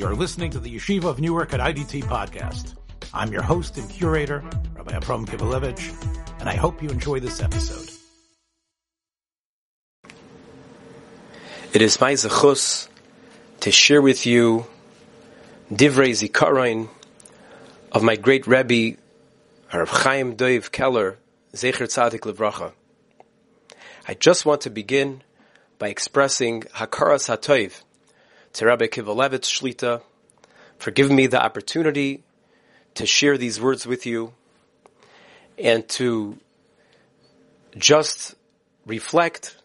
You're listening to the Yeshiva of Newark at IDT podcast. I'm your host and curator, Rabbi Abram Kibalevich, and I hope you enjoy this episode. It is my zechus to share with you divrei zikaron of my great Rebbe, Rav Chaim Dov Keller, Zecher Tzadik Levracha. I just want to begin by expressing Hakaras Hatoiv to Rabbi Kivalevitz Shlita for giving me the opportunity to share these words with you and to just reflect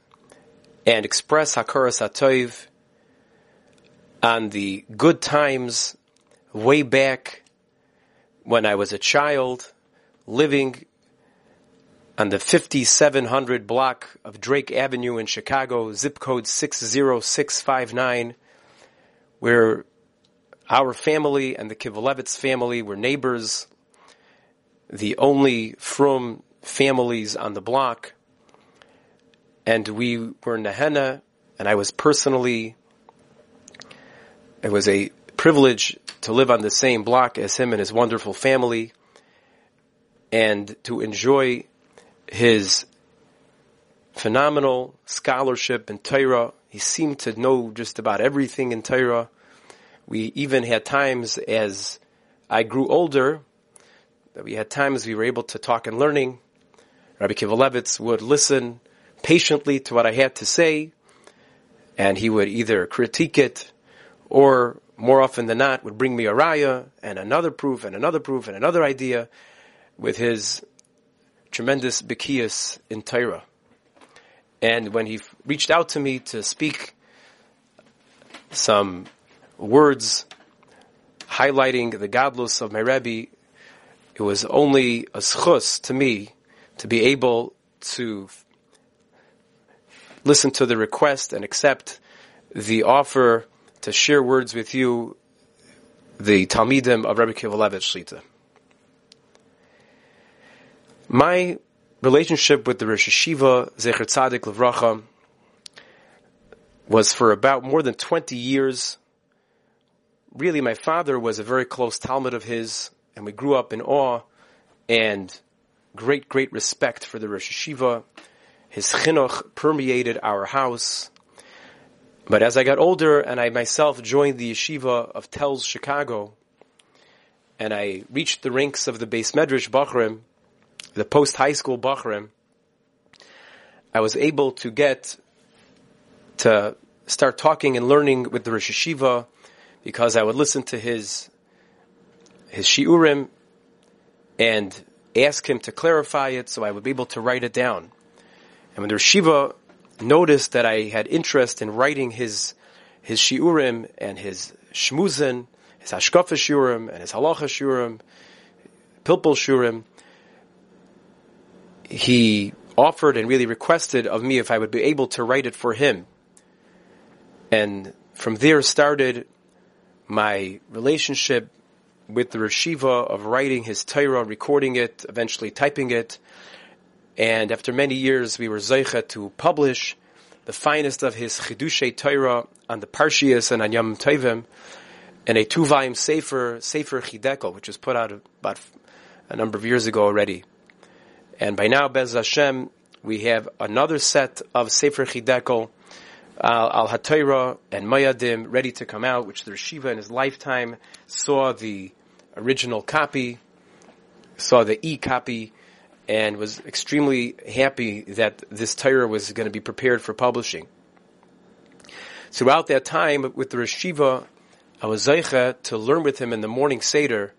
and express Hakaras Hatoiv on the good times way back when I was a child living on the 5700 block of Drake Avenue in Chicago, zip code 60659, where our family and the Kivalevitz family were neighbors, the only from families on the block. And we were in Nehena, and I was personally, it was a privilege to live on the same block as him and his wonderful family, and to enjoy his phenomenal scholarship in Torah. He seemed to know just about everything in Torah. We even had times as I grew older that we had times we were able to talk and learning. Rabbi Kivalevitz would listen patiently to what I had to say, and he would either critique it or more often than not would bring me a raya and another proof and another proof and another idea with his tremendous bikias in Torah. And when he reached out to me to speak some words highlighting the gadlus of my Rebbe, it was only a schus to me to be able to listen to the request and accept the offer to share words with you, the Talmidim of Rebbe Kivalevich Shlita. My relationship with the Rosh Hashiva Zecher Tzadik Levracha was for about more than 20 years. Really, my father was a very close Talmud of his, and we grew up in awe and great, great respect for the Rosh Hashiva. His chinuch permeated our house. But as I got older and I myself joined the yeshiva of Telz, Chicago, and I reached the ranks of the Beis Medrash Bachrim, the post high school Bachrim, I was able to get to start talking and learning with the Rosh Hashiva because I would listen to his his shiurim and ask him to clarify it so I would be able to write it down. And when the Shiva noticed that I had interest in writing his his shiurim and his shmuzin, his hashkafa shiurim and his halacha shiurim, pilpul shiurim, he offered and really requested of me if I would be able to write it for him. And from there started my relationship with the Rashiva of writing his Torah, recording it, eventually typing it. And after many years, we were Zeicha to publish the finest of his Chidushay Torah on the Parshias and on Yom Tovim, and a two-volume Sefer, Sefer Chidekel, which was put out about a number of years ago already. And by now, Bez Hashem, we have another set of Sefer Chidekel, Al, Hatayra and Mayadim ready to come out, which the Rashiva in his lifetime saw the original copy, saw the e-copy, and was extremely happy that this Torah was going to be prepared for publishing. Throughout that time with the Rashiva, I was Zeicha to learn with him in the morning Seder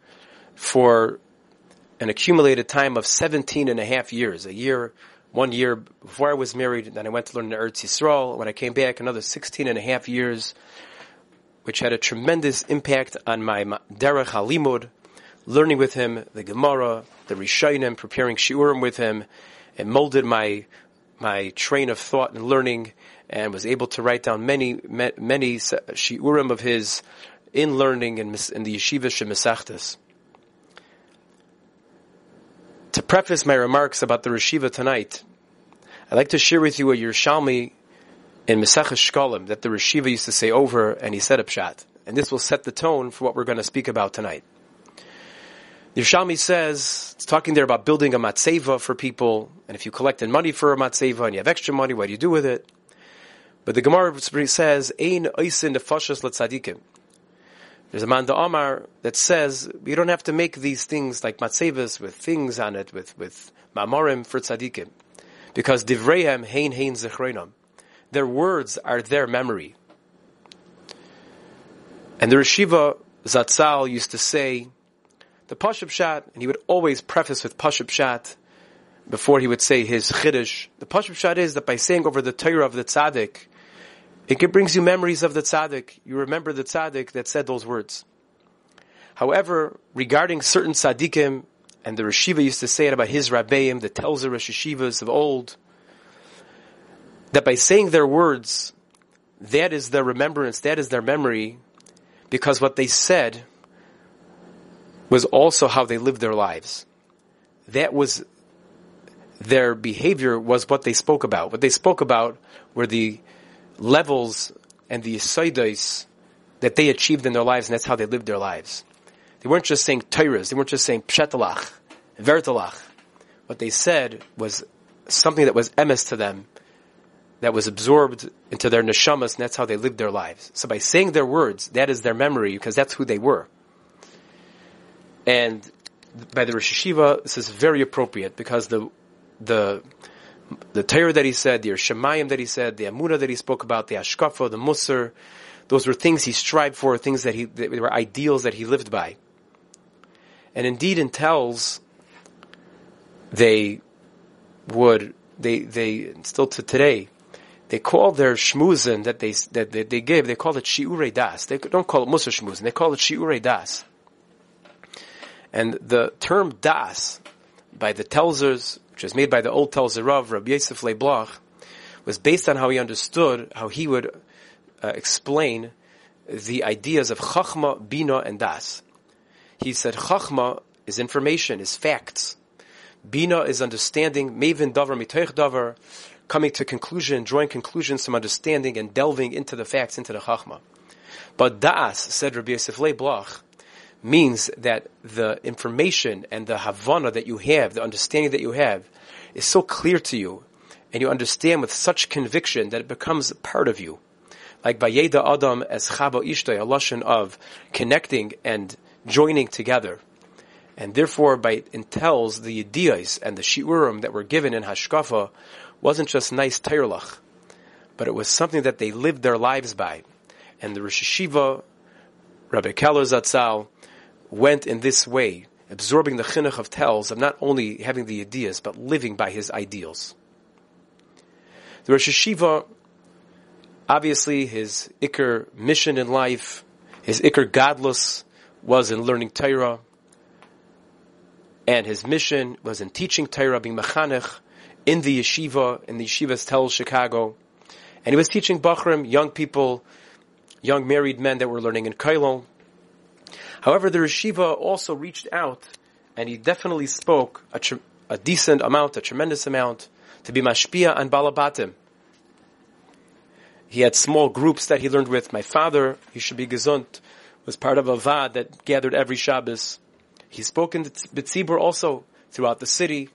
for an accumulated time of 17 and a half years, a year, one year before I was married, then I went to learn in Eretz Yisrael. When I came back, another 16 and a half years, which had a tremendous impact on my derech halimud, learning with him the Gemara, the Rishonim, preparing shiurim with him, and molded my my train of thought and learning, and was able to write down many many shiurim of his in learning in, in the yeshiva shemesachtas. To preface my remarks about the Rashiva tonight, I'd like to share with you a Yerushalmi in Mesach Shkolim that the Rashiva used to say over, and he said a pshat. and this will set the tone for what we're going to speak about tonight. The Yerushalmi says, it's talking there about building a matzeva for people, and if you collected money for a matzeva and you have extra money, what do you do with it? But the Gemara says, Ein oisin nefashas letzadikim. There's a Manda Amar that says, you don't have to make these things like matzevas with things on it, with, with mamorim for tzadikim. Because divreihem hein hein zechronam. Their words are their memory. And the Rishiva Zatzal used to say, the Pashup Shat, and he would always preface with Pashup Shat before he would say his Chiddush. The Pashup Shat is that by saying over the Torah of the Tzaddik, it brings you memories of the Tzaddik. You remember the Tzaddik that said those words. However, regarding certain Tzaddikim, and the Rishiva used to say it about his Rabbeim, the Telzer Rosh Yeshivas of old, that by saying their words, that is their remembrance, that is their memory, because what they said was also how they lived their lives. That was their behavior was what they spoke about. What they spoke about were the levels and the yisoidais that they achieved in their lives, and that's how they lived their lives. They weren't just saying Torahs, they weren't just saying pshetalach, vertalach. What they said was something that was emes to them, that was absorbed into their neshamas, and that's how they lived their lives. So by saying their words, that is their memory, because that's who they were. And by the Rosh Hashiva, this is very appropriate because the the the Torah that he said, the Shemayim that he said, the Amunah that he spoke about, the Ashkafa, the Musar, those were things he strived for, things that he that were ideals that he lived by. And indeed, in Telz they would they they still to today they call their shmuzin that they that they, they give they call it shiurei das. They don't call it musar shmuzin. They call it shiurei das. And the term das by the Telzers, which was made by the old Telzer Rav, Rabbi Yosef Leib Bloch, was based on how he understood, how he would uh, explain the ideas of Chachma, Bina, and Das. He said Chachma is information, is facts. Bina is understanding, Mavin Davar, Mitoich Davar, coming to conclusion, drawing conclusions from understanding and delving into the facts, into the Chachma. But Das, said Rabbi Yosef Leib Bloch, means that the information and the havana that you have, the understanding that you have, is so clear to you, and you understand with such conviction that it becomes part of you. Like Bayeda Adam as Chaba Ishtay, a lashon of connecting and joining together. And therefore, by Telz the ideas and the shiurim that were given in Hashkafa wasn't just nice teirlach, but it was something that they lived their lives by. And the Rosh Hashiva, Rabbi Keller Zatzal, went in this way, absorbing the chinuch of Telz of not only having the ideas, but living by his ideals. The Rosh Hashiva, obviously his ikr mission in life, his ikr gadlus was in learning Torah, and his mission was in teaching Torah, being mechanech, in the yeshiva, in the yeshiva's Telz Chicago. And he was teaching Bachrim, young people, young married men that were learning in Kailon, However, the Rishiva also reached out and he definitely spoke a, tr- a decent amount, a tremendous amount, to be mashpia and balabatim. He had small groups that he learned with. My father, he should be gesund, was part of a vad that gathered every Shabbos. He spoke in the B'tzibur also throughout the city,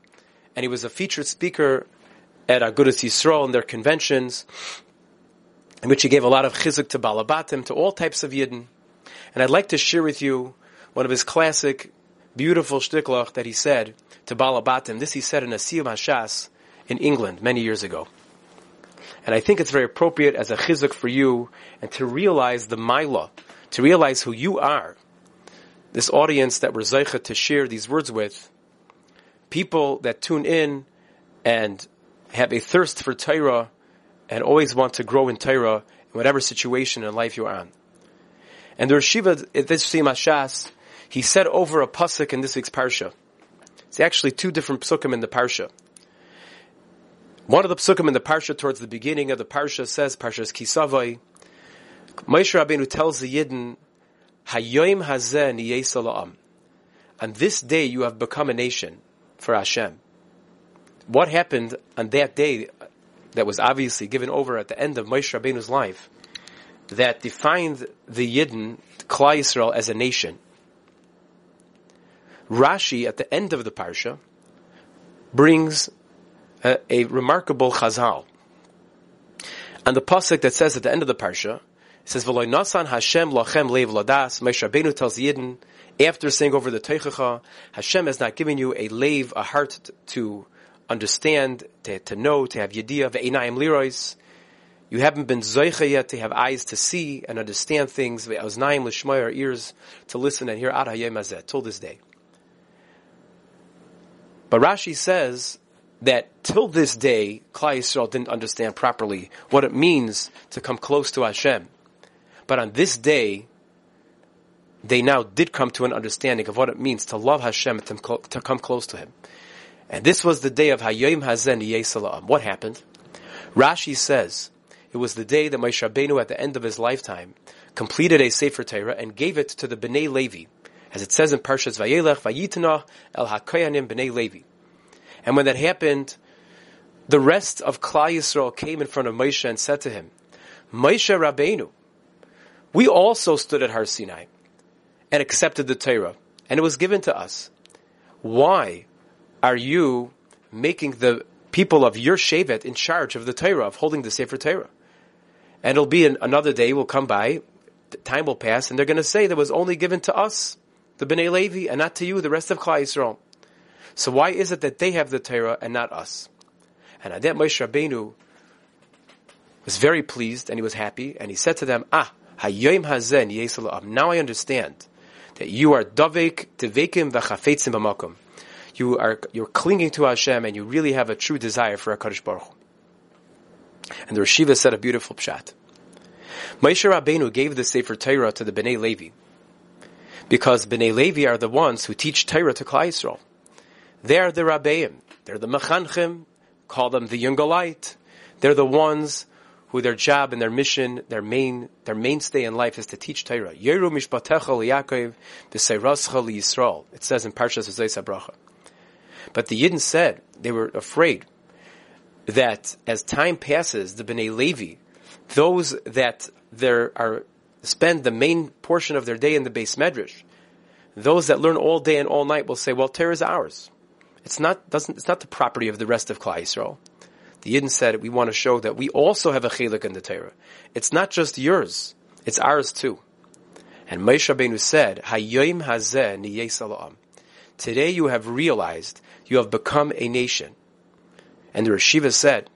and he was a featured speaker at Agudas Yisrael and their conventions, in which he gave a lot of chizuk to balabatim, to all types of yidden. And I'd like to share with you one of his classic, beautiful shtiklach that he said to Balabatim. This he said in a Siyam Hashas in England many years ago. And I think it's very appropriate as a chizuk for you and to realize the Mila, to realize who you are. This audience that we're Zeicha to share these words with, people that tune in and have a thirst for Torah and always want to grow in Torah in whatever situation in life you're on. And the Rishiva at this Shas, he said over a pasuk in this week's parsha. It's actually two different psukim in the parsha. One of the psukim in the parsha towards the beginning of the parsha says, Parshas Kisavai, Moshe Rabbeinu tells the Yidden, Hayoim hazeh On this day you have become a nation for Hashem. What happened on that day that was obviously given over at the end of Moshe Rabbeinu's life that defined the Yidden, Klal Yisrael, as a nation. Rashi, at the end of the parsha, brings a, a remarkable chazal. And the pasuk that says at the end of the parsha, says, "V'loy nasan Hashem lachem leiv ladas." Moshe tells the Yidden, after saying over the Teichacha, Hashem has not given you a lave, a heart to understand, to, to know, to have yediyah, ve'enayim lirois. You haven't been zoicha yet to have eyes to see and understand things, ve'oznaim l'shmoy, our ears to listen and hear ad hayem till this day. But Rashi says that till this day, Klal Yisrael didn't understand properly what it means to come close to Hashem. But on this day, they now did come to an understanding of what it means to love Hashem and to come close to Him. And this was the day of Hayyim Hazen Yesalam. What happened? Rashi says it was the day that Moshe Rabbeinu, at the end of his lifetime, completed a Sefer Torah and gave it to the Bnei Levi, as it says in Parshas Vayelech Vayitna El Hakoyanim Bnei Levi. And when that happened, the rest of Klal Yisrael came in front of Moshe and said to him, Moshe Rabbeinu, we also stood at Har Sinai and accepted the Torah, and it was given to us. Why are you making the people of your Shevet in charge of the Torah, of holding the Sefer Torah? And it'll be an, another day will come by, time will pass, and they're going to say that was only given to us, the Bnei Levi, and not to you, the rest of Klal Yisrael. So why is it that they have the Torah and not us? And Adet Moshe Rabbeinu was very pleased and he was happy, and he said to them, Ah, Hayyim Hazen Yesalam. Now I understand that you are Davek Devekim V'chafetzim B'makom. You are you're clinging to Hashem and you really have a true desire for Hakadosh Baruch Hu. And the Rashiva said a beautiful pshat. Moshe Rabbeinu gave the Sefer Torah to the Bnei Levi because Bnei Levi are the ones who teach Torah to Klal Yisrael. They are the Rabbeim. They're the Mechanchim. Call them the Yungalite. They're the ones who their job and their mission, their main, their mainstay in life is to teach Torah. Yeru mishpatecha liyakov v'seirascha liyisrael. It says in Parshas Zayis Bracha. But the Yidden said they were afraid that as time passes, the Bnei Levi, those that there are spend the main portion of their day in the base medrash, those that learn all day and all night will say, "Well, Torah is ours. It's not doesn't it's not the property of the rest of Klal Yisrael." The Yidden said, we want to show that we also have a chelik in the Torah. It's not just yours, it's ours too. And Moshe Rabbeinu said, Hayyim hazeh niyes Today you have realized you have become a nation. And the Rashiva said,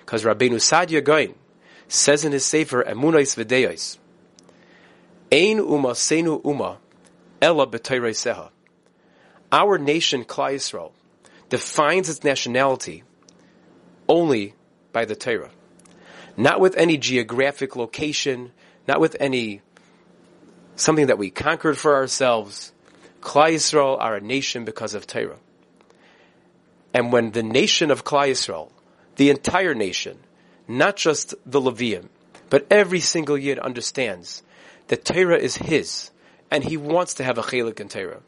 because Rabbeinu Saadia Gaon says in his Sefer Emunais V'Deos, Ein Uma Senu Uma Ella Seha. Our nation, Klal Yisrael, defines its nationality only by the Torah. Not with any geographic location, not with any something that we conquered for ourselves. Klal Yisrael are a nation because of Torah. And when the nation of Klal Yisrael, the entire nation, not just the Levium, but every single Yid understands that Torah is his, and he wants to have a chelik in Torah.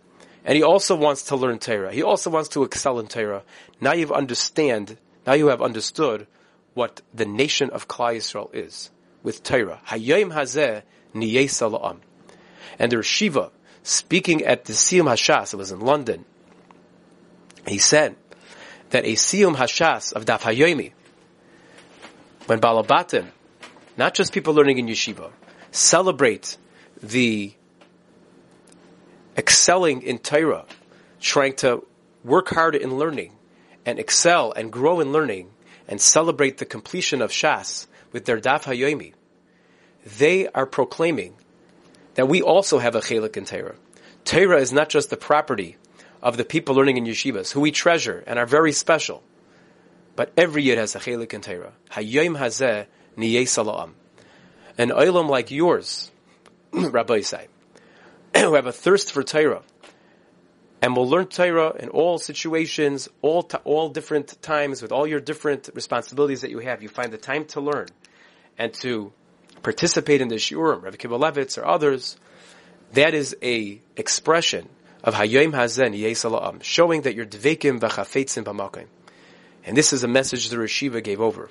And he also wants to learn Torah. He also wants to excel in Torah. Now you have understand now you have understood what the nation of Klal Yisrael is with Torah. Hayom hazeh niyesa And the Shiva, speaking at the Siyum Hashas, it was in London, he said that a Siyum Hashas of Daf Hayomi, when Balabatim, not just people learning in yeshiva, celebrate the excelling in Torah, trying to work hard in learning, and excel and grow in learning and celebrate the completion of Shas with their Daf Hayomi, they are proclaiming that we also have a chelik in Torah. Torah is not just the property of the people learning in yeshivas, who we treasure and are very special, but every year has a chelik in Torah. Hayyim hazeh niyeh sala'am. An oilam like yours, Rabbi Isai, who have a thirst for Torah, and will learn Torah in all situations, all all different times, with all your different responsibilities that you have. You find the time to learn and to participate in the shiurim, Rav Kiva Levitz or others. That is a expression of Hayyim Hazen Yesala'am, showing that you're dvekim v'chafetzim b'makim. And this is a message the Rashiva gave over.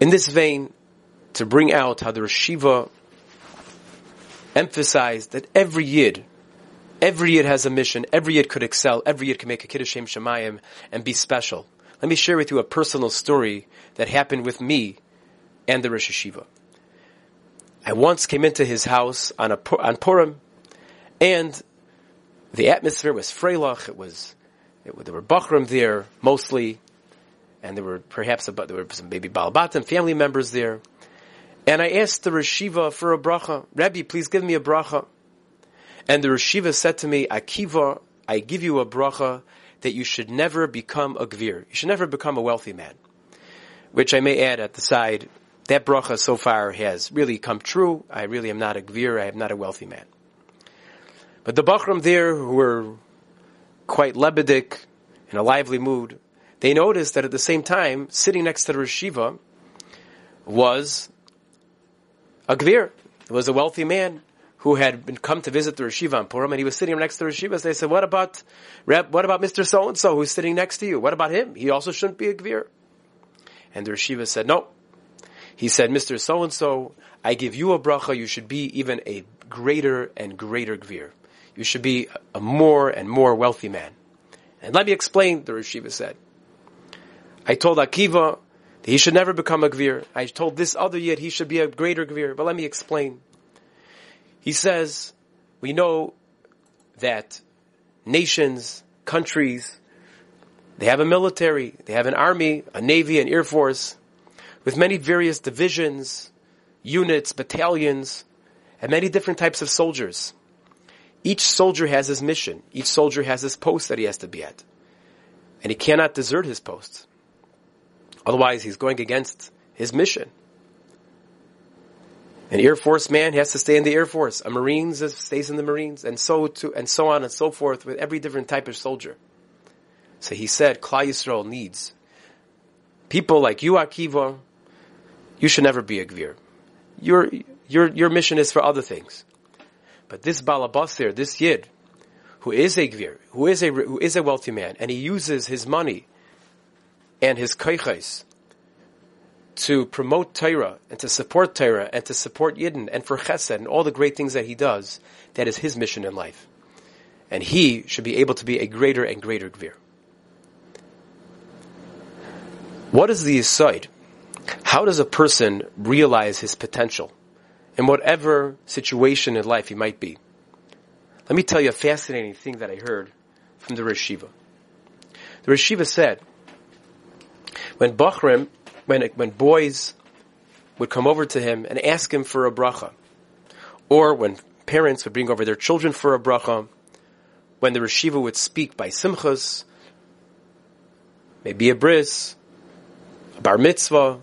In this vein, to bring out how the Rashiva emphasized that every Yid, every Yid has a mission, every Yid could excel, every Yid can make a Kiddushim Shemayim and be special. Let me share with you a personal story that happened with me and the Rosh Hashiva. I once came into his house on a on Purim, and the atmosphere was freilach. It was it, there were bachrim there mostly, and there were perhaps about, there were some baby balbatim family members there. And I asked the Rashiva for a bracha. Rabbi, please give me a bracha. And the Rashiva said to me, Akiva, I give you a bracha that you should never become a gvir. You should never become a wealthy man. Which I may add at the side, that bracha so far has really come true. I really am not a gvir. I am not a wealthy man. But the bachram there who were quite lebedik, in a lively mood, they noticed that at the same time, sitting next to the Rashiva was a gvir. It was a wealthy man who had been come to visit the Rashiva in Purim, and he was sitting next to the Rashiva. So they said, what about, what about Mr. So-and-so who's sitting next to you? What about him? He also shouldn't be a gvir. And the Rashiva said, no. He said, Mr. So-and-so, I give you a bracha, you should be even a greater and greater gvir. You should be a more and more wealthy man. And let me explain, the Rashiva said. I told Akiva that he should never become a gvir. I told this other yid he should be a greater gvir. But let me explain. He says, we know that nations, countries, they have a military, they have an army, a navy, an air force, with many various divisions, units, battalions, and many different types of soldiers. Each soldier has his mission. Each soldier has his post that he has to be at. And he cannot desert his post. Otherwise, he's going against his mission. An Air Force man has to stay in the Air Force. A Marine stays in the Marines, and so to, and so on and so forth with every different type of soldier. So he said, Klal Yisrael needs people like you, Akiva. You should never be a Gvir. Your, your, your mission is for other things. But this Balabasir, this Yid, who is a Gvir, who is a, who is a wealthy man, and he uses his money and his kaichais to promote Torah and to support Torah and to support Yidden and for Chesed and all the great things that he does, that is his mission in life. And he should be able to be a greater and greater Gvir. What is the aside? How does a person realize his potential? In whatever situation in life you might be. Let me tell you a fascinating thing that I heard from the Rashiva. The Rashiva said, when Bachrim, when, when boys would come over to him and ask him for a bracha, or when parents would bring over their children for a bracha, when the Rashiva would speak by simchas, maybe a bris, a bar mitzvah,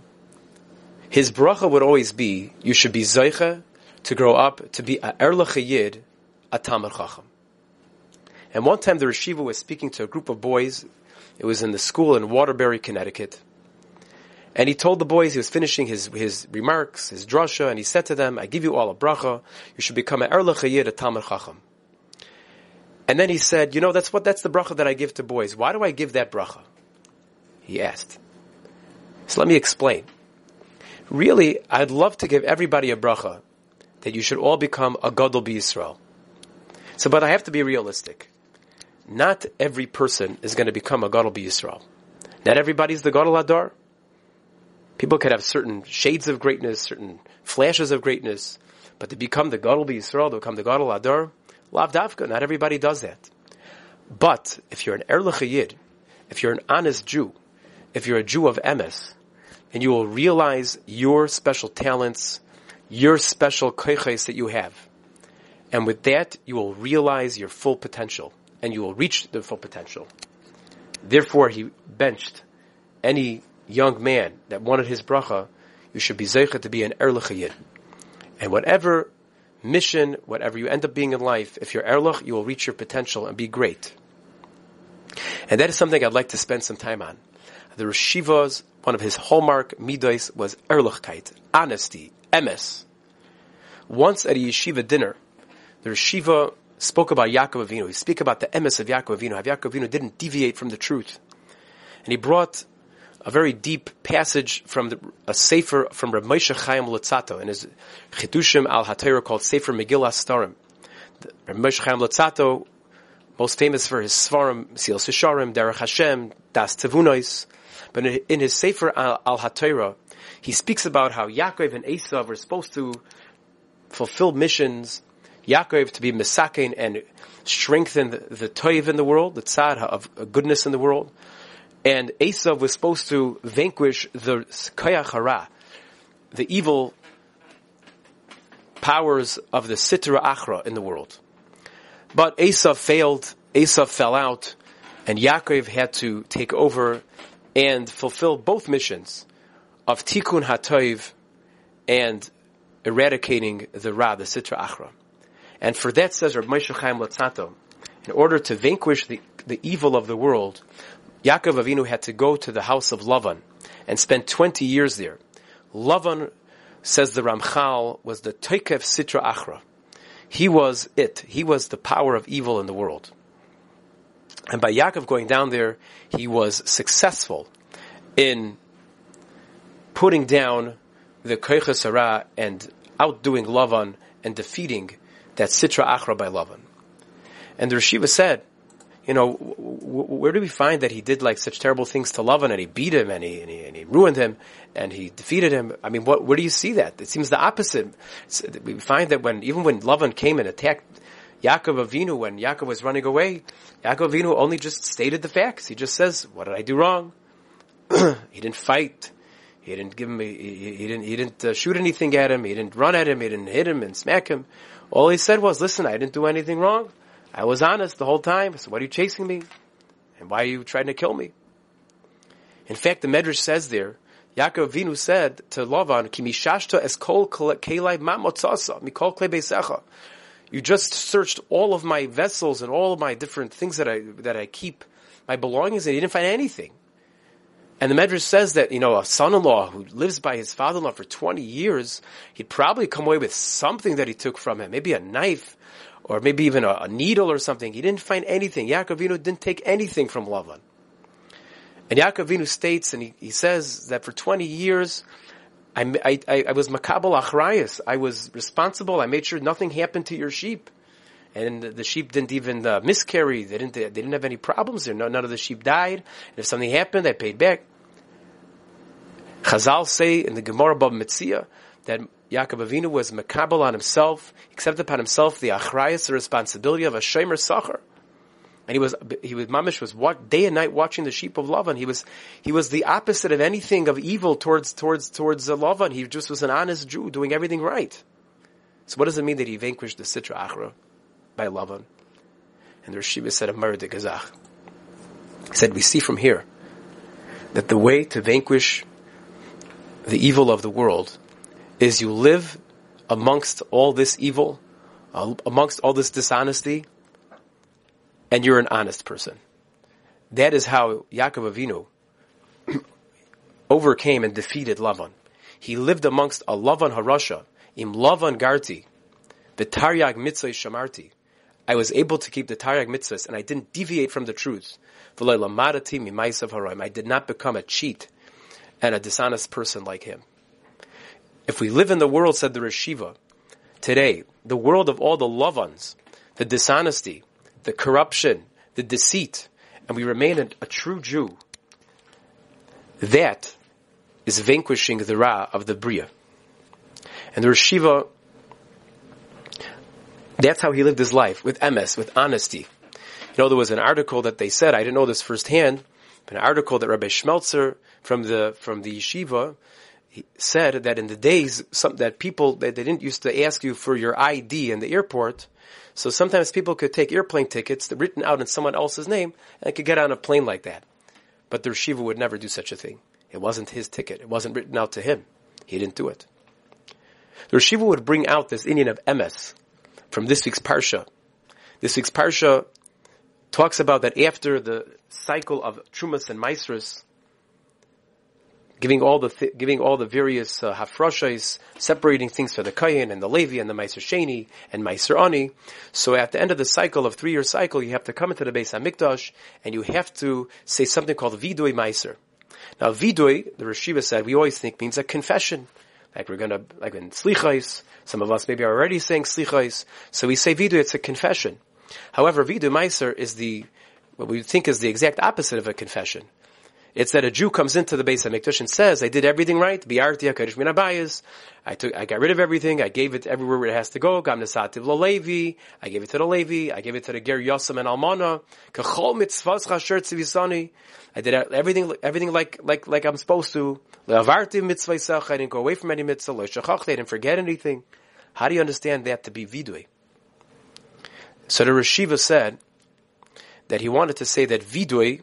his bracha would always be, you should be zeicha to grow up to be a erlich yid, a tamar chacham. And one time the Rashiva was speaking to a group of boys. It was in the school in Waterbury, Connecticut. And he told the boys, he was finishing his, his remarks, his drasha, and he said to them, I give you all a bracha. You should become a erlich yid, a tamar chacham. And then he said, you know, that's what, that's the bracha that I give to boys. Why do I give that bracha? He asked. So let me explain really, I'd love to give everybody a bracha that you should all become a gadol Yisrael. So, but I have to be realistic. Not every person is going to become a gadol Yisrael. Not everybody's the gadol adar. People could have certain shades of greatness, certain flashes of greatness, but to become the gadol Yisrael, to become the gadol adar, lav dafka. Not everybody does that. But if you're an erlich yid, if you're an honest Jew, if you're a Jew of emes, and you will realize your special talents, your special koiches that you have. And with that, you will realize your full potential, and you will reach the full potential. Therefore, he benched any young man that wanted his bracha, you should be zeicha to be an erlich And whatever mission, whatever you end up being in life, if you're erlich, you will reach your potential and be great. And that is something I'd like to spend some time on. The Rashiva's one of his hallmark midos was ehrlichkeit, honesty, emes. Once at a yeshiva dinner, the yeshiva spoke about Yaakov Avinu. He spoke about the emes of Yaakov Avinu, how Yaakov Avinu didn't deviate from the truth. And he brought a very deep passage from the, a sefer from Rav Moshe Chaim Luzzatto in his Chidushim al HaTorah called Sefer Megillah Starim. Rav Moshe Chaim Luzzatto, most famous for his Svarim, Silas Yesharim, Derech Hashem, Das Tevunois. But in his Sefer al, al HaTorah, he speaks about how Yaakov and Esav were supposed to fulfill missions, Yaakov to be Misakein and strengthen the, toiv in the world, the tzad of goodness in the world, and Esav was supposed to vanquish the Kayach Hara, the evil powers of the Sitra Achra in the world. But Esav failed, Esav fell out, and Yaakov had to take over and fulfill both missions of Tikkun HaToiv and eradicating the Ra, the Sitra Achra. And for that says Rabbi Moshe Chaim Luzzatto, in order to vanquish the, the evil of the world, Yaakov Avinu had to go to the house of Lavan and spend 20 years there. Lavan, says the Ramchal, was the Toikev Sitra Achra. He was it. He was the power of evil in the world. And by Yaakov going down there, he was successful in putting down the Koiches Hara and outdoing Lavan and defeating that Sitra Achra by Lavan. And the Rishiva said, you know, where do we find that he did like such terrible things to Lavan and he beat him and he, and he, and he ruined him and he defeated him? I mean, what, where do you see that? It seems the opposite. we find that when, even when Lavan came and attacked Yaakov Avinu, when Yaakov was running away, Yaakov Avinu only just stated the facts. He just says, what did I do wrong? he didn't fight. He didn't give him, he, he didn't, he didn't uh, shoot anything at him. He didn't run at him. He didn't hit him and smack him. All he said was, listen, I didn't do anything wrong. I was honest the whole time. So why are you chasing me? And why are you trying to kill me? In fact, the Medrash says there, Yaakov Vinu said to Lavan, "Kimishashta es kol kelai mamotzasa mikol kle You just searched all of my vessels and all of my different things that I that I keep, my belongings, and you didn't find anything. And the Medrash says that, you know, a son-in-law who lives by his father-in-law for 20 years, he'd probably come away with something that he took from him, maybe a knife, or maybe even a, a needle or something. He didn't find anything. Yaakovinu didn't take anything from Lavan. And Yaakovinu states, and he, he says that for 20 years, I, I, I was makabel achrayas. I was responsible. I made sure nothing happened to your sheep. And the sheep didn't even uh, miscarry. They didn't, they didn't have any problems there. none of the sheep died. And if something happened, I paid back. Chazal say in the Gemara Bava Metzia that Yaakov Avinu was makabel on himself, accepted upon himself the achrayas, the responsibility of a shomer sacher. And he was, he was, Mamish was what, day and night watching the sheep of Lavan. He was, he was the opposite of anything of evil towards, towards, towards uh, Lavan. He just was an honest Jew doing everything right. So what does it mean that he vanquished the Sitra Achra by Lavan? And the Rishiva said of Murder Gazach. He said, we see from here that the way to vanquish the evil of the world is you live amongst all this evil, uh, amongst all this dishonesty, and you're an honest person. That is how Yaakov Avinu overcame and defeated Lavan. He lived amongst a Lavan Harasha, im Lavan Garti, the Taryag Mitzvah Shamarti. I was able to keep the Taryag Mitzvahs and I didn't deviate from the truth. I did not become a cheat and a dishonest person like him. If we live in the world, said the Rishiva, today, the world of all the Lavans, the dishonesty, the corruption, the deceit, and we remain a, a true Jew, that is vanquishing the Ra of the Bria. And the Rishiva, that's how he lived his life, with emes, with honesty. You know, there was an article that they said, I didn't know this firsthand, an article that Rabbi Schmelzer from the, from the yeshiva he said that in the days some, that people that they didn't used to ask you for your ID in the airport, so sometimes people could take airplane tickets written out in someone else's name and could get on a plane like that. But the Rishiva would never do such a thing. It wasn't his ticket. It wasn't written out to him. He didn't do it. The Rishiva would bring out this Indian of emes from this week's Parsha. This week's Parsha talks about that after the cycle of Trumas and Maisras, giving all the th- giving all the various uh, separating things for the kayin and the levi and the meiser sheni and meiser ani. So at the end of the cycle of three year cycle, you have to come into the base hamikdash and you have to say something called vidui meiser. Now, vidui, the Rashiva said, we always think means a confession. Like we're gonna, like in slichais, some of us maybe are already saying slichais, so we say vidui, it's a confession. However, vidui meiser is the, what we think is the exact opposite of a confession. It's that a Jew comes into the base of Mikdash and says, I did everything right, bi'arti HaKadosh min abayis, I took, I got rid of everything, I gave it everywhere where it has to go, gam nesativ Levi, I gave it to the Levi, I gave it to the Ger Yosem and Almana, kachol mitzvahs chasher tzivisani, I did everything, everything like, like, like I'm supposed to, le'avarti mitzvah I didn't go away from any mitzvah, lo shachach, I didn't forget anything. How do you understand that to be vidui? So the Rashiva said that he wanted to say that vidui,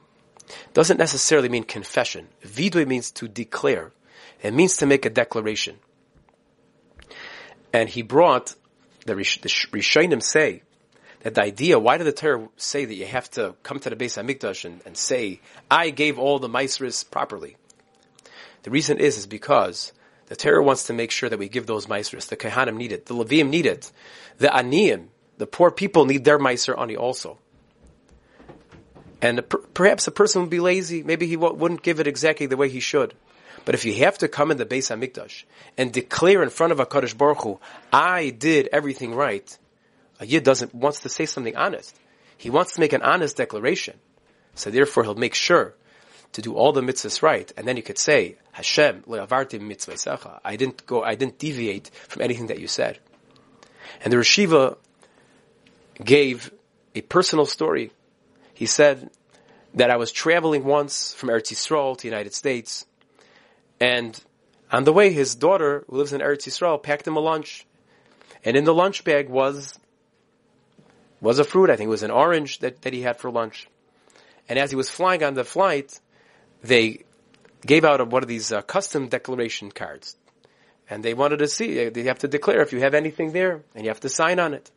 doesn't necessarily mean confession. Vidui means to declare. It means to make a declaration. And he brought, the, Rish, the Rishonim say, that the idea, why did the Torah say that you have to come to the base of Mikdash and, and say, I gave all the Maisris properly? The reason is, is because the Torah wants to make sure that we give those Maisris. The Kehanim need it. The Levim need it. The Aniyim, the poor people need their Maiser Ani also. And perhaps a person would be lazy. Maybe he wouldn't give it exactly the way he should. But if you have to come in the Beis Hamikdash and declare in front of a Kaddish Baruch Hu, I did everything right, a Yid doesn't, wants to say something honest. He wants to make an honest declaration. So therefore he'll make sure to do all the mitzvahs right. And then you could say, Hashem, I didn't go, I didn't deviate from anything that you said. And the Rashiva gave a personal story he said that I was traveling once from Eretz Yisrael to the United States, and on the way, his daughter, who lives in Eretz Yisrael, packed him a lunch, and in the lunch bag was was a fruit. I think it was an orange that, that he had for lunch. And as he was flying on the flight, they gave out one of these uh, custom declaration cards, and they wanted to see. They have to declare if you have anything there, and you have to sign on it.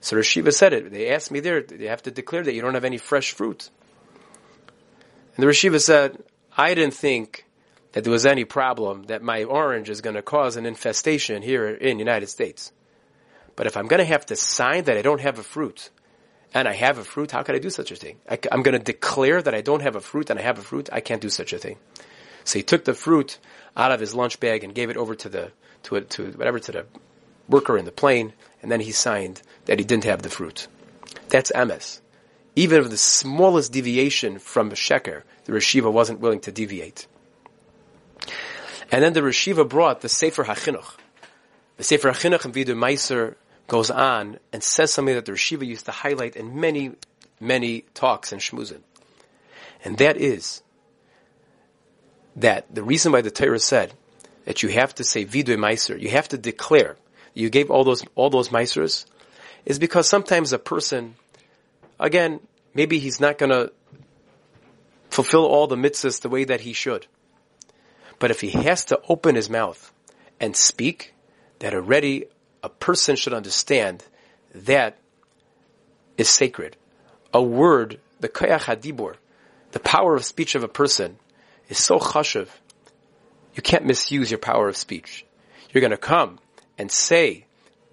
So Rashiva said it. They asked me there, they have to declare that you don't have any fresh fruit. And the Rashiva said, I didn't think that there was any problem that my orange is going to cause an infestation here in United States. But if I'm going to have to sign that I don't have a fruit, and I have a fruit, how can I do such a thing? I, am going to declare that I don't have a fruit and I have a fruit. I can't do such a thing. So he took the fruit out of his lunch bag and gave it over to the to a, to whatever to the worker in the plane, and then he signed that he didn't have the fruit. That's emes. Even of the smallest deviation from the sheker, the Rashiva wasn't willing to deviate. And then the Rashiva brought the Sefer HaChinuch. The Sefer HaChinuch and Vidu Meiser goes on and says something that the Rashiva used to highlight in many, many talks and shmuzin. And that is that the reason why the Torah said that you have to say Vidu Meiser, you have to declare you gave all those all those meisers, is because sometimes a person, again, maybe he's not going to fulfill all the mitzvahs the way that he should. But if he has to open his mouth and speak, that already a person should understand that is sacred. A word, the koyach hadibur, the power of speech of a person is so chashuv. You can't misuse your power of speech. You're going to come and say,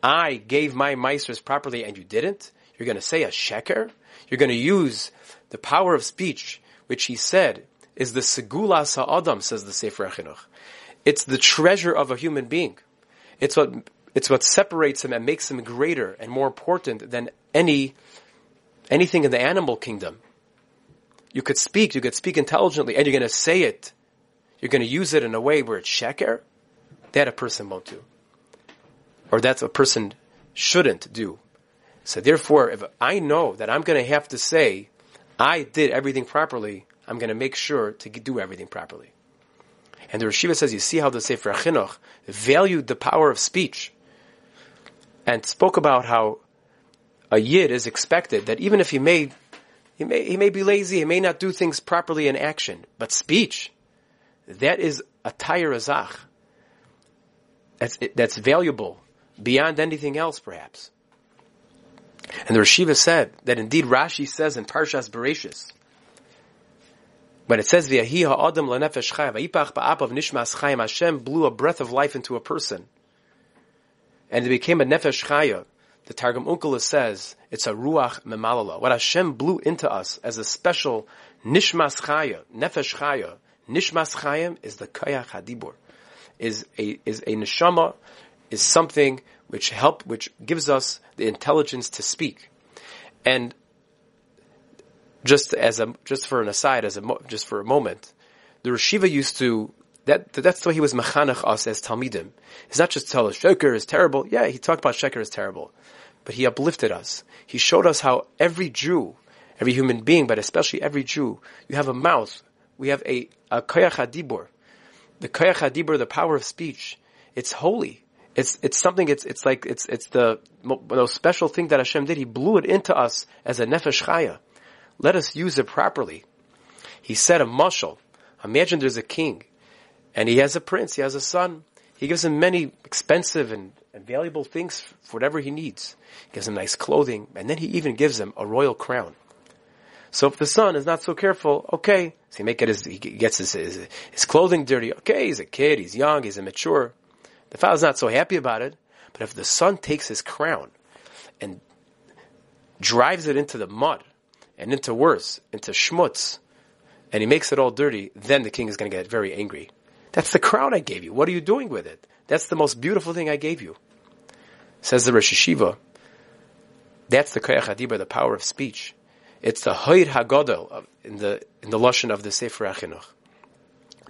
I gave my meisters properly and you didn't, you're going to say a sheker. You're going to use the power of speech, which he said is the segula sa'adam, says the Sefer HaChinuch. It's the treasure of a human being. It's what, it's what separates him and makes him greater and more important than any, anything in the animal kingdom. You could speak, you could speak intelligently, and you're going to say it. You're going to use it in a way where it's sheker. That a person won't do or that's a person shouldn't do. So therefore, if I know that I'm going to have to say, I did everything properly, I'm going to make sure to do everything properly. And the Rashiva says, you see how the Sefer Chinuch valued the power of speech and spoke about how a Yid is expected that even if he may, he may, he may be lazy, he may not do things properly in action, but speech, that is a tayr azach. That's, that's valuable beyond anything else, perhaps. And the Rashiva said that indeed Rashi says in Parshas Bereshis, when it says V'yahi ha'adam lanefesh chayim, v'yipach ba'apav nishmas chayim, Hashem blew a breath of life into a person, and it became a nefesh chaya. The Targum Onkelos says it's a ruach memalala. What Hashem blew into us as a special nishmas chaya, nefesh chaya, Nishmas Chaim is the Kayach Hadibur, is a, is a neshama, is something which help, which gives us the intelligence to speak. And just as a, just for an aside, as a, just for a moment, the Rashiva used to, that, that's the way he was mechanach us as Talmidim. It's not just tell us Sheker is terrible. Yeah, he talked about Sheker is terrible. But he uplifted us. He showed us how every Jew, every human being, but especially every Jew, you have a mouth. We have a, a koyach hadibur. The koyach hadibur, the power of speech. It's holy. It's, it's something, it's, it's like, it's, it's the most special thing that Hashem did. He blew it into us as a nefesh chaya. Let us use it properly. He said a mushal. Imagine there's a king and he has a prince, he has a son. He gives him many expensive and, and valuable things for whatever he needs. He gives him nice clothing and then he even gives him a royal crown. So if the son is not so careful, okay, so he may get his, he gets his, his, his clothing dirty. Okay, he's a kid, he's young, he's immature. The father's not so happy about it. But if the son takes his crown and drives it into the mud and into worse, into schmutz, and he makes it all dirty, then the king is going to get very angry. That's the crown I gave you. What are you doing with it? That's the most beautiful thing I gave you. Says the Rosh Hashiva. That's the Koyach Hadiba, the power of speech. It's the Hoyd Hagodel in the in the lashon of the Sefer Achinuch.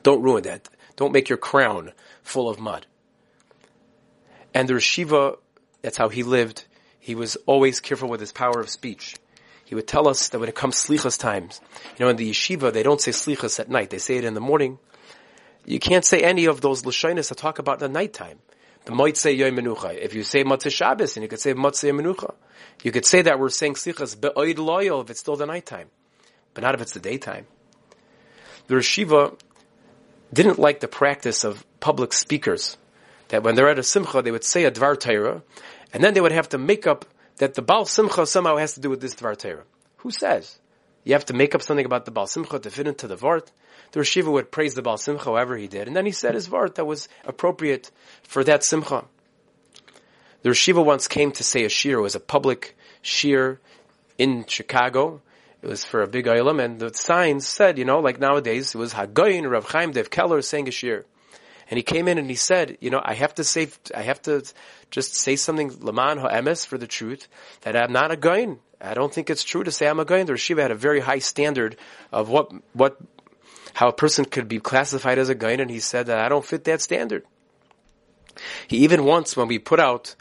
Don't ruin that. Don't make your crown full of mud. And the Rishiva, that's how he lived. He was always careful with his power of speech. He would tell us that when it comes slichas times, you know, in the yeshiva, they don't say slichas at night. They say it in the morning. You can't say any of those lashonis that talk about the nighttime. The might say yoy menucha. If you say matzah Shabbos, and you could say matzah menucha, you could say that we're saying slichas be'oid loyal if it's still the nighttime, but not if it's the daytime. The Rishiva didn't like the practice of public speakers that when they're at a simcha, they would say a dvar Torah, and then they would have to make up that the Baal Simcha somehow has to do with this dvar Torah. Who says? You have to make up something about the Baal Simcha to fit into the Vart. The Rishiva would praise the Baal Simcha however he did, and then he said his Vart that was appropriate for that Simcha. The Rishiva once came to say a shir, it was a public shir in Chicago. It was for a big oilam, and the signs said, you know, like nowadays, it was Hagoyin, Rav Chaim Dov Keller saying a shir. And he came in and he said, you know, I have to say, I have to just say something, Laman Ha'emes, for the truth, that I'm not a goyin. I don't think it's true to say I'm a goyin. The Rishiva had a very high standard of what, what, how a person could be classified as a goyin, and he said that I don't fit that standard. He even once, when we put out,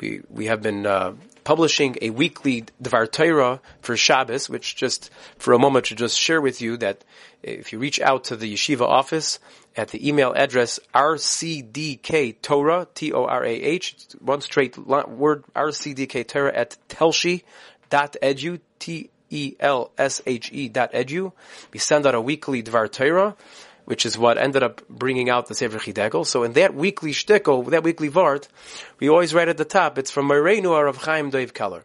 we, we have been, uh, publishing a weekly Dvar Torah for Shabbos, which just for a moment to just share with you that if you reach out to the yeshiva office at the email address rcdk Torah, T-O-R-A-H, one straight word, rcdk Torah at telshe.edu, T-E-L-S-H-E dot edu. We send out a weekly Dvar Torah which is what ended up bringing out the Sefer Chidekel. So in that weekly shtickle, that weekly vart, we always write at the top, it's from Morenu of Chaim Dov Keller.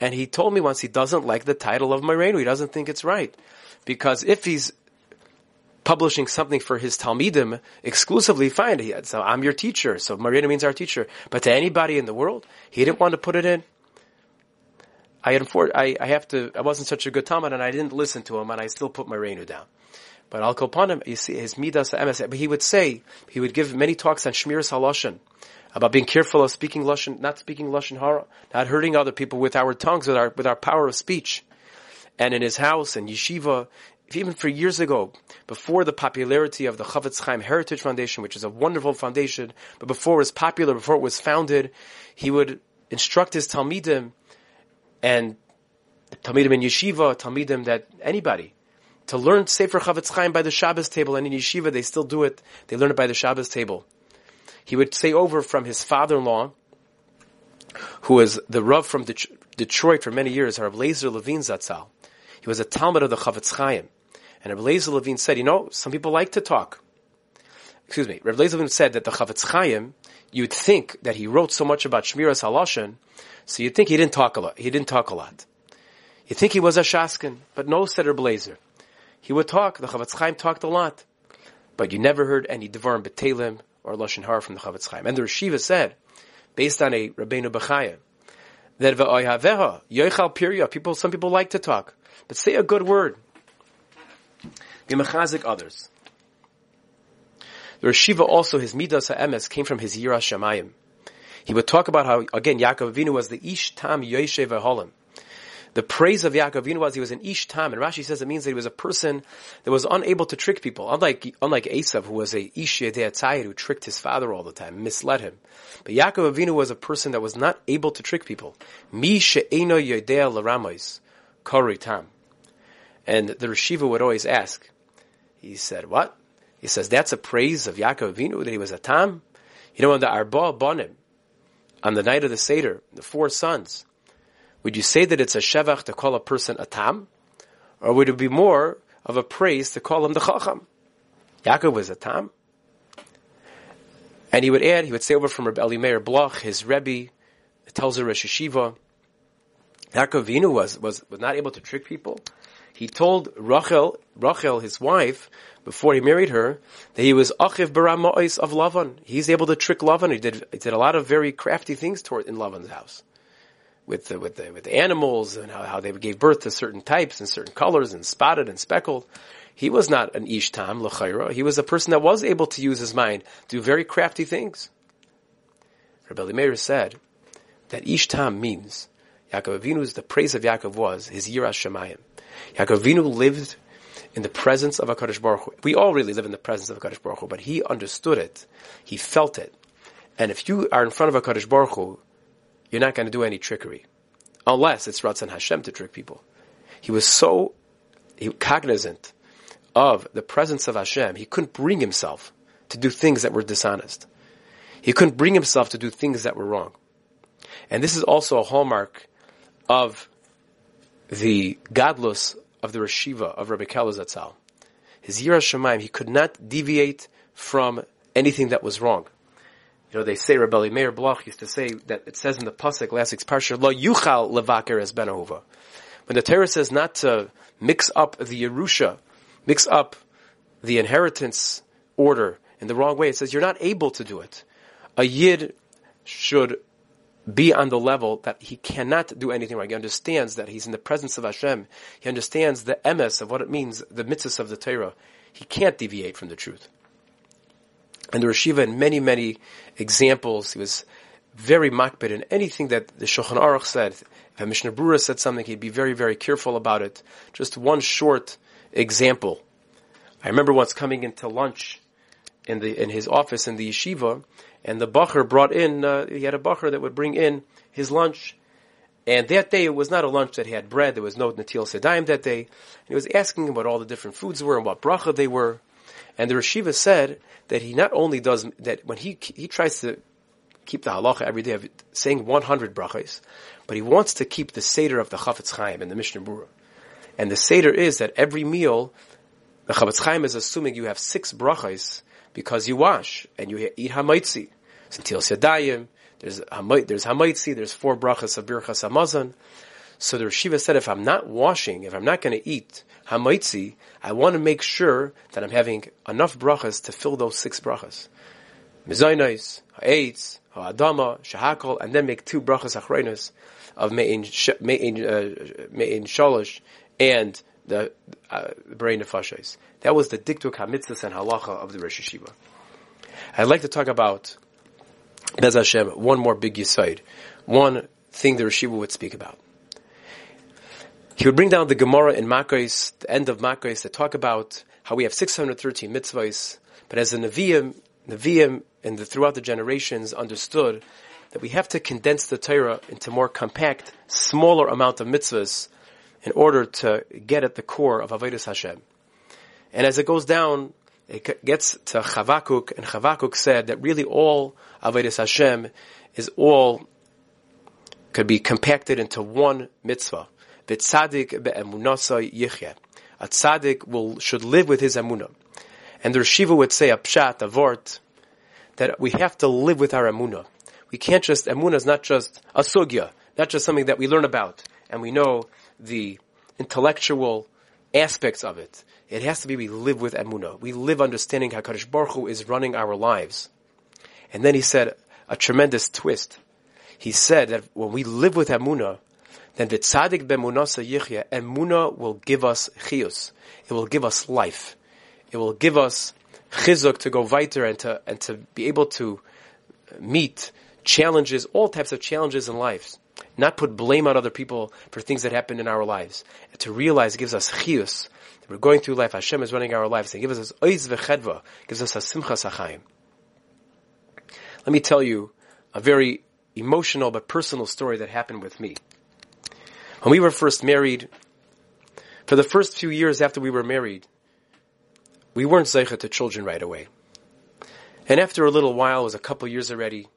And he told me once he doesn't like the title of Morenu, he doesn't think it's right. Because if he's publishing something for his Talmidim exclusively, fine. He, so I'm your teacher, so Morenu means our teacher. But to anybody in the world, he didn't want to put it in. I I, I have to, I wasn't such a good Talmud and I didn't listen to him and I still put Morenu down. But Al Kopanim, you see, his midas he would say, he would give many talks on shmiras haloshen, about being careful of speaking lashon, not speaking lashon hara, not hurting other people with our tongues, with our with our power of speech. And in his house and yeshiva, even for years ago, before the popularity of the Chofetz Chaim Heritage Foundation, which is a wonderful foundation, but before it was popular, before it was founded, he would instruct his talmidim and talmidim in yeshiva, talmidim that anybody to learn Sefer Chofetz Chaim by the Shabbos table, and in yeshiva they still do it. They learn it by the Shabbos table. He would say over from his father-in-law, who was the Rav from Detroit for many years, Rav Lazer Levine Zatzal. He was a Talmud of the Chofetz Chaim. And Rav Lazer Levine said, you know, some people like to talk. Excuse me. Rav Lazer Levine said that the Chofetz Chaim, you'd think that he wrote so much about Shmiras Haloshin, so you'd think he didn't talk a lot. He didn't talk a lot. You think he was a Shaskin, but no, said Rav Lazer he would talk. The Chofetz Chaim talked a lot, but you never heard any Devarim Betelim or Lashon Hara from the Chofetz Chaim. And the Rishiva said, based on a Rabbeinu Bechaya, that Ve'oyaveha, Yoichal Pirya, people, some people like to talk, but say a good word. Be mechazik others. The Rashiva also, his Midas HaEmes came from his Yira Shemayim. He would talk about how, again, Yaakov Avinu was the Ish Tam Yoshev Holim. The praise of Yaakov Avinu was he was an Ish Tam, and Rashi says it means that he was a person that was unable to trick people. Unlike, unlike Esav, who was a Ish Yedei who tricked his father all the time, misled him. But Yaakov Avinu was a person that was not able to trick people. Mi she'eno Yedei l'ramos, kori tam. And the Rashiva would always ask, he said, what? He says, that's a praise of Yaakov Avinu, that he was a tam? You know, when the Arba Bonim, on the night of the Seder, the four sons, would you say that it's a shevach to call a person a tam? Or would it be more of a praise to call him the chacham? Yaakov was a tam. And he would add, he would say over from Rabbi Elya Meir Bloch, his Rebbe, tells a Rosh Hashiva, Yaakov was, was, was not able to trick people. He told Rachel, Rachel, his wife, before he married her, that he was achiv barama'is of Lavan. He's able to trick Lavan. He did, he did a lot of very crafty things toward, in Lavan's house with the, with the, with the animals and how, how they gave birth to certain types and certain colors and spotted and speckled. He was not an ishtam l'chayra. He was a person that was able to use his mind, do very crafty things. Rabbi Meir said that ishtam means Yaakov Avinu's the praise of Yaakov was his yiras shemayim. Yaakov Avinu lived in the presence of Hakadosh Baruch Hu. We all really live in the presence of Hakadosh Baruch Hu, but he understood it, he felt it, and if you are in front of Hakadosh Baruch Hu, you're not going to do any trickery. Unless it's Ratzon Hashem to trick people. He was so cognizant of the presence of Hashem, he couldn't bring himself to do things that were dishonest. He couldn't bring himself to do things that were wrong. And this is also a hallmark of the godless of the Rashiva of Rabbi Kala Zatzal. His Yira Shemaim, he could not deviate from anything that was wrong. You know, they say, Rebbe Meir Bloch used to say that it says in the Pasuk, last week's Parsha, Lo Yuchal Levaker es Ben When the Torah says not to mix up the Yerusha, mix up the inheritance order in the wrong way, it says you're not able to do it. A Yid should be on the level that he cannot do anything wrong. He understands that he's in the presence of Hashem. He understands the emes of what it means, the mitzvahs of the Torah. He can't deviate from the truth. And the Rashiva in many, many examples, he was very makbid in anything that the Shulchan Aruch said. If a Mishnah Brura said something, he'd be very, very careful about it. Just one short example. I remember once coming into lunch in the in his office in the yeshiva, and the bacher brought in. Uh, he had a bacher that would bring in his lunch, and that day it was not a lunch that had bread. There was no natil sedayim that day. And he was asking him what all the different foods were and what bracha they were. And the Rashiva said that he not only does that when he he tries to keep the halacha every day of saying 100 brachas, but he wants to keep the seder of the Chafetz Chaim and the Mishnah Brura. And the seder is that every meal, the Chafetz Chaim is assuming you have six brachas because you wash and you eat hamaitzi. Until sedayim, there's there's hamaitzi, there's four brachas of birchas hamazon. So the Rashiva said, if I'm not washing, if I'm not going to eat hamaitzi, I want to make sure that I'm having enough brachas to fill those six brachas. Mizaynais, ha'etz, ha'adama, shahakol, and then make two brachas achreinas of uh, me'in shalosh and the uh, brain of fashais. That was the diktuk hamitzvahs and halacha of the Rosh Hashiva. I'd like to talk about Bez Hashem, one more big yisaid, one thing the Rashiva would speak about. He would bring down the Gemara in Makos, the end of Makos, to talk about how we have 613 mitzvahs, but as the Nevi'im, Nevi'im and the, throughout the generations understood that we have to condense the Torah into more compact, smaller amount of mitzvahs in order to get at the core of Avodah Hashem. And as it goes down, it gets to Chavakuk, and Chavakuk said that really all Avodah Hashem is all could be compacted into one mitzvah. V'tzadik be'emunasa yichya. A tzaddik will, should live with his emunah. And the Rashiva would say a pshat, a vort, that we have to live with our emunah. We can't just, emunah is not just a sugya, not just something that we learn about and we know the intellectual aspects of it. It has to be we live with emunah. We live understanding how Kadosh Baruch Hu is running our lives. And then he said a tremendous twist. He said that when we live with emunah, then the tzaddik bemunasa yichya, emuna will give us chiyus. It will give us life. It will give us chizuk to go weiter and to, and to be able to meet challenges, all types of challenges in life. Not put blame on other people for things that happen in our lives. And to realize it gives us chiyus. We're going through life. Hashem is running our lives. And gives us oiz v'chedva. Gives us a simcha sachayim. Let me tell you a very emotional but personal story that happened with me. When we were first married, for the first few years after we were married, we weren't zeicha to children right away. And after a little while, it was a couple years already,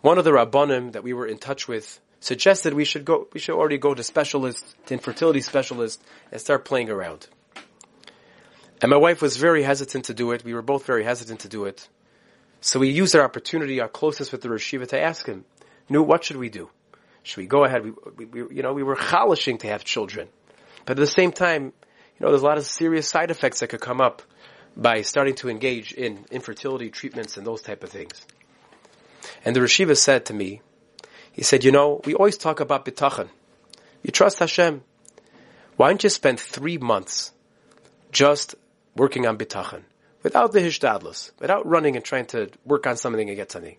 one of the rabbanim that we were in touch with suggested we should go, we should already go to specialists, to infertility specialists, and start playing around. And my wife was very hesitant to do it. We were both very hesitant to do it. So we used our opportunity, our closest with the Rashiva, to ask him, "Nu, what should we do? Should we go ahead? We, we, we, you know, we were chalishing to have children, but at the same time, you know, there's a lot of serious side effects that could come up by starting to engage in infertility treatments and those type of things. And the Rashiva said to me, he said, you know, we always talk about bitachon. You trust Hashem. Why don't you spend three months just working on bitachon? Without the hishtadlus, without running and trying to work on something and get something.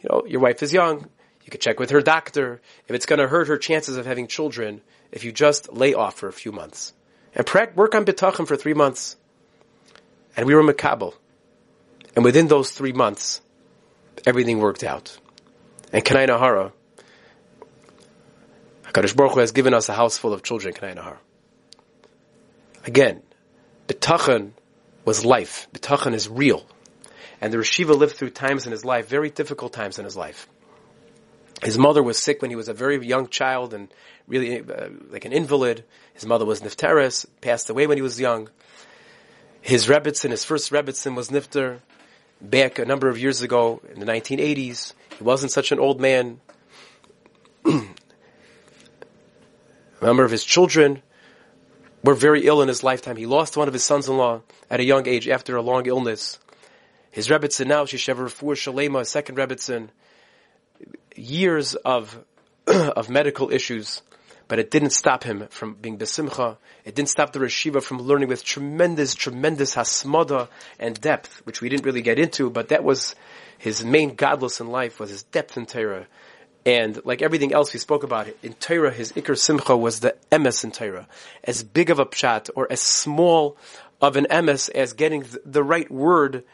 You know, your wife is young. You could check with her doctor. If it's going to hurt her chances of having children, if you just lay off for a few months. And work on bitachon for three months. And we were makabel. And within those three months, everything worked out. And Kanai Nahara, HaKadosh Baruch Hu has given us a house full of children, Kanai Nahara. Again, bitachon was life. Bitachon is real. And the Rashiva lived through times in his life, very difficult times in his life. His mother was sick when he was a very young child and really uh, like an invalid. His mother was Nifteris, passed away when he was young. His Rebbitzin, his first Rebbitzin was Nifter back a number of years ago in the 1980s. He wasn't such an old man. a number of his children were very ill in his lifetime. He lost one of his sons-in-law at a young age after a long illness. His Rebbitzin now, Shishever Refuah Shalema, second Rebbitzin, years of, of medical issues but it didn't stop him from being besimcha. It didn't stop the Rashiva from learning with tremendous, tremendous hasmada and depth, which we didn't really get into, but that was his main godless in life was his depth in Torah. And like everything else we spoke about, in Torah, his Iker Simcha was the emes in Torah. As big of a pshat, or as small of an emes as getting the right word,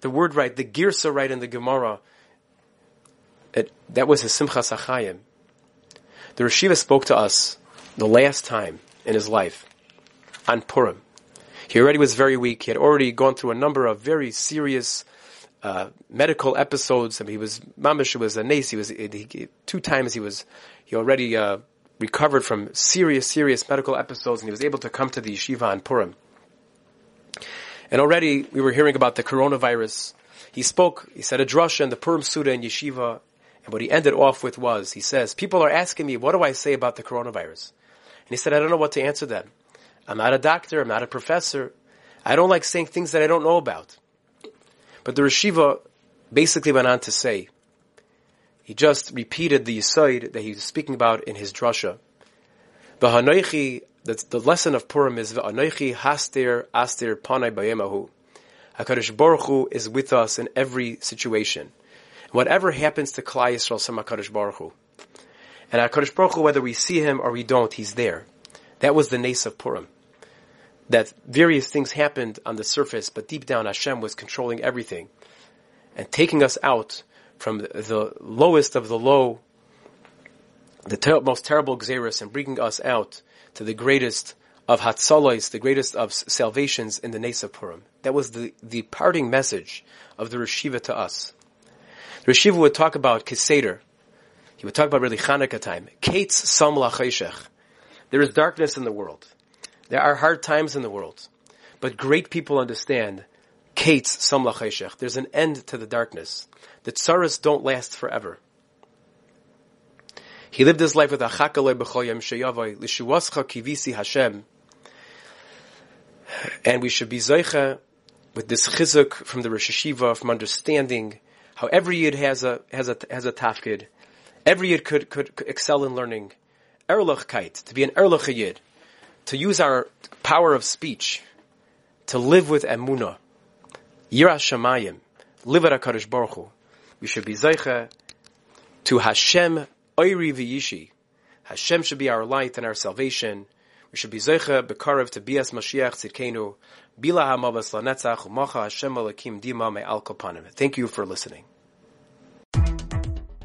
the word right, the girsa right in the Gemara. It, that was his Simcha Sachayim. The Rashiva spoke to us the last time in his life on Purim. He already was very weak. He had already gone through a number of very serious uh, medical episodes. I mean, he was mamish was a nace. He was he, two times. He was he already uh, recovered from serious, serious medical episodes, and he was able to come to the yeshiva on Purim. And already we were hearing about the coronavirus. He spoke. He said a drasha in the Purim Suda in yeshiva, and what he ended off with was, he says, people are asking me, what do I say about the coronavirus? And he said, I don't know what to answer them. I'm not a doctor. I'm not a professor. I don't like saying things that I don't know about. But the Rashiva basically went on to say, he just repeated the Yisoid that he was speaking about in his drasha. The Hanoichi, the lesson of Purim is Hanoichi haster aster panai bayemahu. HaKadosh Baruch Hu is with us in every situation. Whatever happens to Klal Yisrael, some Baruch Hu. And HaKadosh Baruch Hu, whether we see him or we don't, he's there. That was the nace of Purim. That various things happened on the surface, but deep down Hashem was controlling everything. And taking us out from the lowest of the low, the ter- most terrible Xeris, and bringing us out to the greatest of Hatzalos, the greatest of salvations in the of Purim. That was the, the parting message of the Rishiva to us. Rashiva would talk about Keseder. He would talk about really Hanukkah time. Kates Sam Lacheshech. There is darkness in the world. There are hard times in the world. But great people understand Kates Sam Lacheshech. There's an end to the darkness. The tsaras don't last forever. He lived his life with Achakalei B'choyem Sheyavai Lishuascha Kivisi Hashem. And we should be Zeicha with this chizuk from the Rosh Hashiva, from understanding how every yid has a has a has a tafkid. Every yid could, could, could excel in learning. Erlachkeit, to be an erlach yid, to use our power of speech, to live with emuna, Yira Shamayim, live at HaKadosh Baruch Hu. We should be Zeicha to Hashem Oiri V'yishi. Hashem should be our light and our salvation. We should be Zeicha Bekarev to Bias Mashiach Tzidkenu. Bila HaMavas LaNetzach Umacha Hashem Alakim Dima Me'al. Thank you for listening.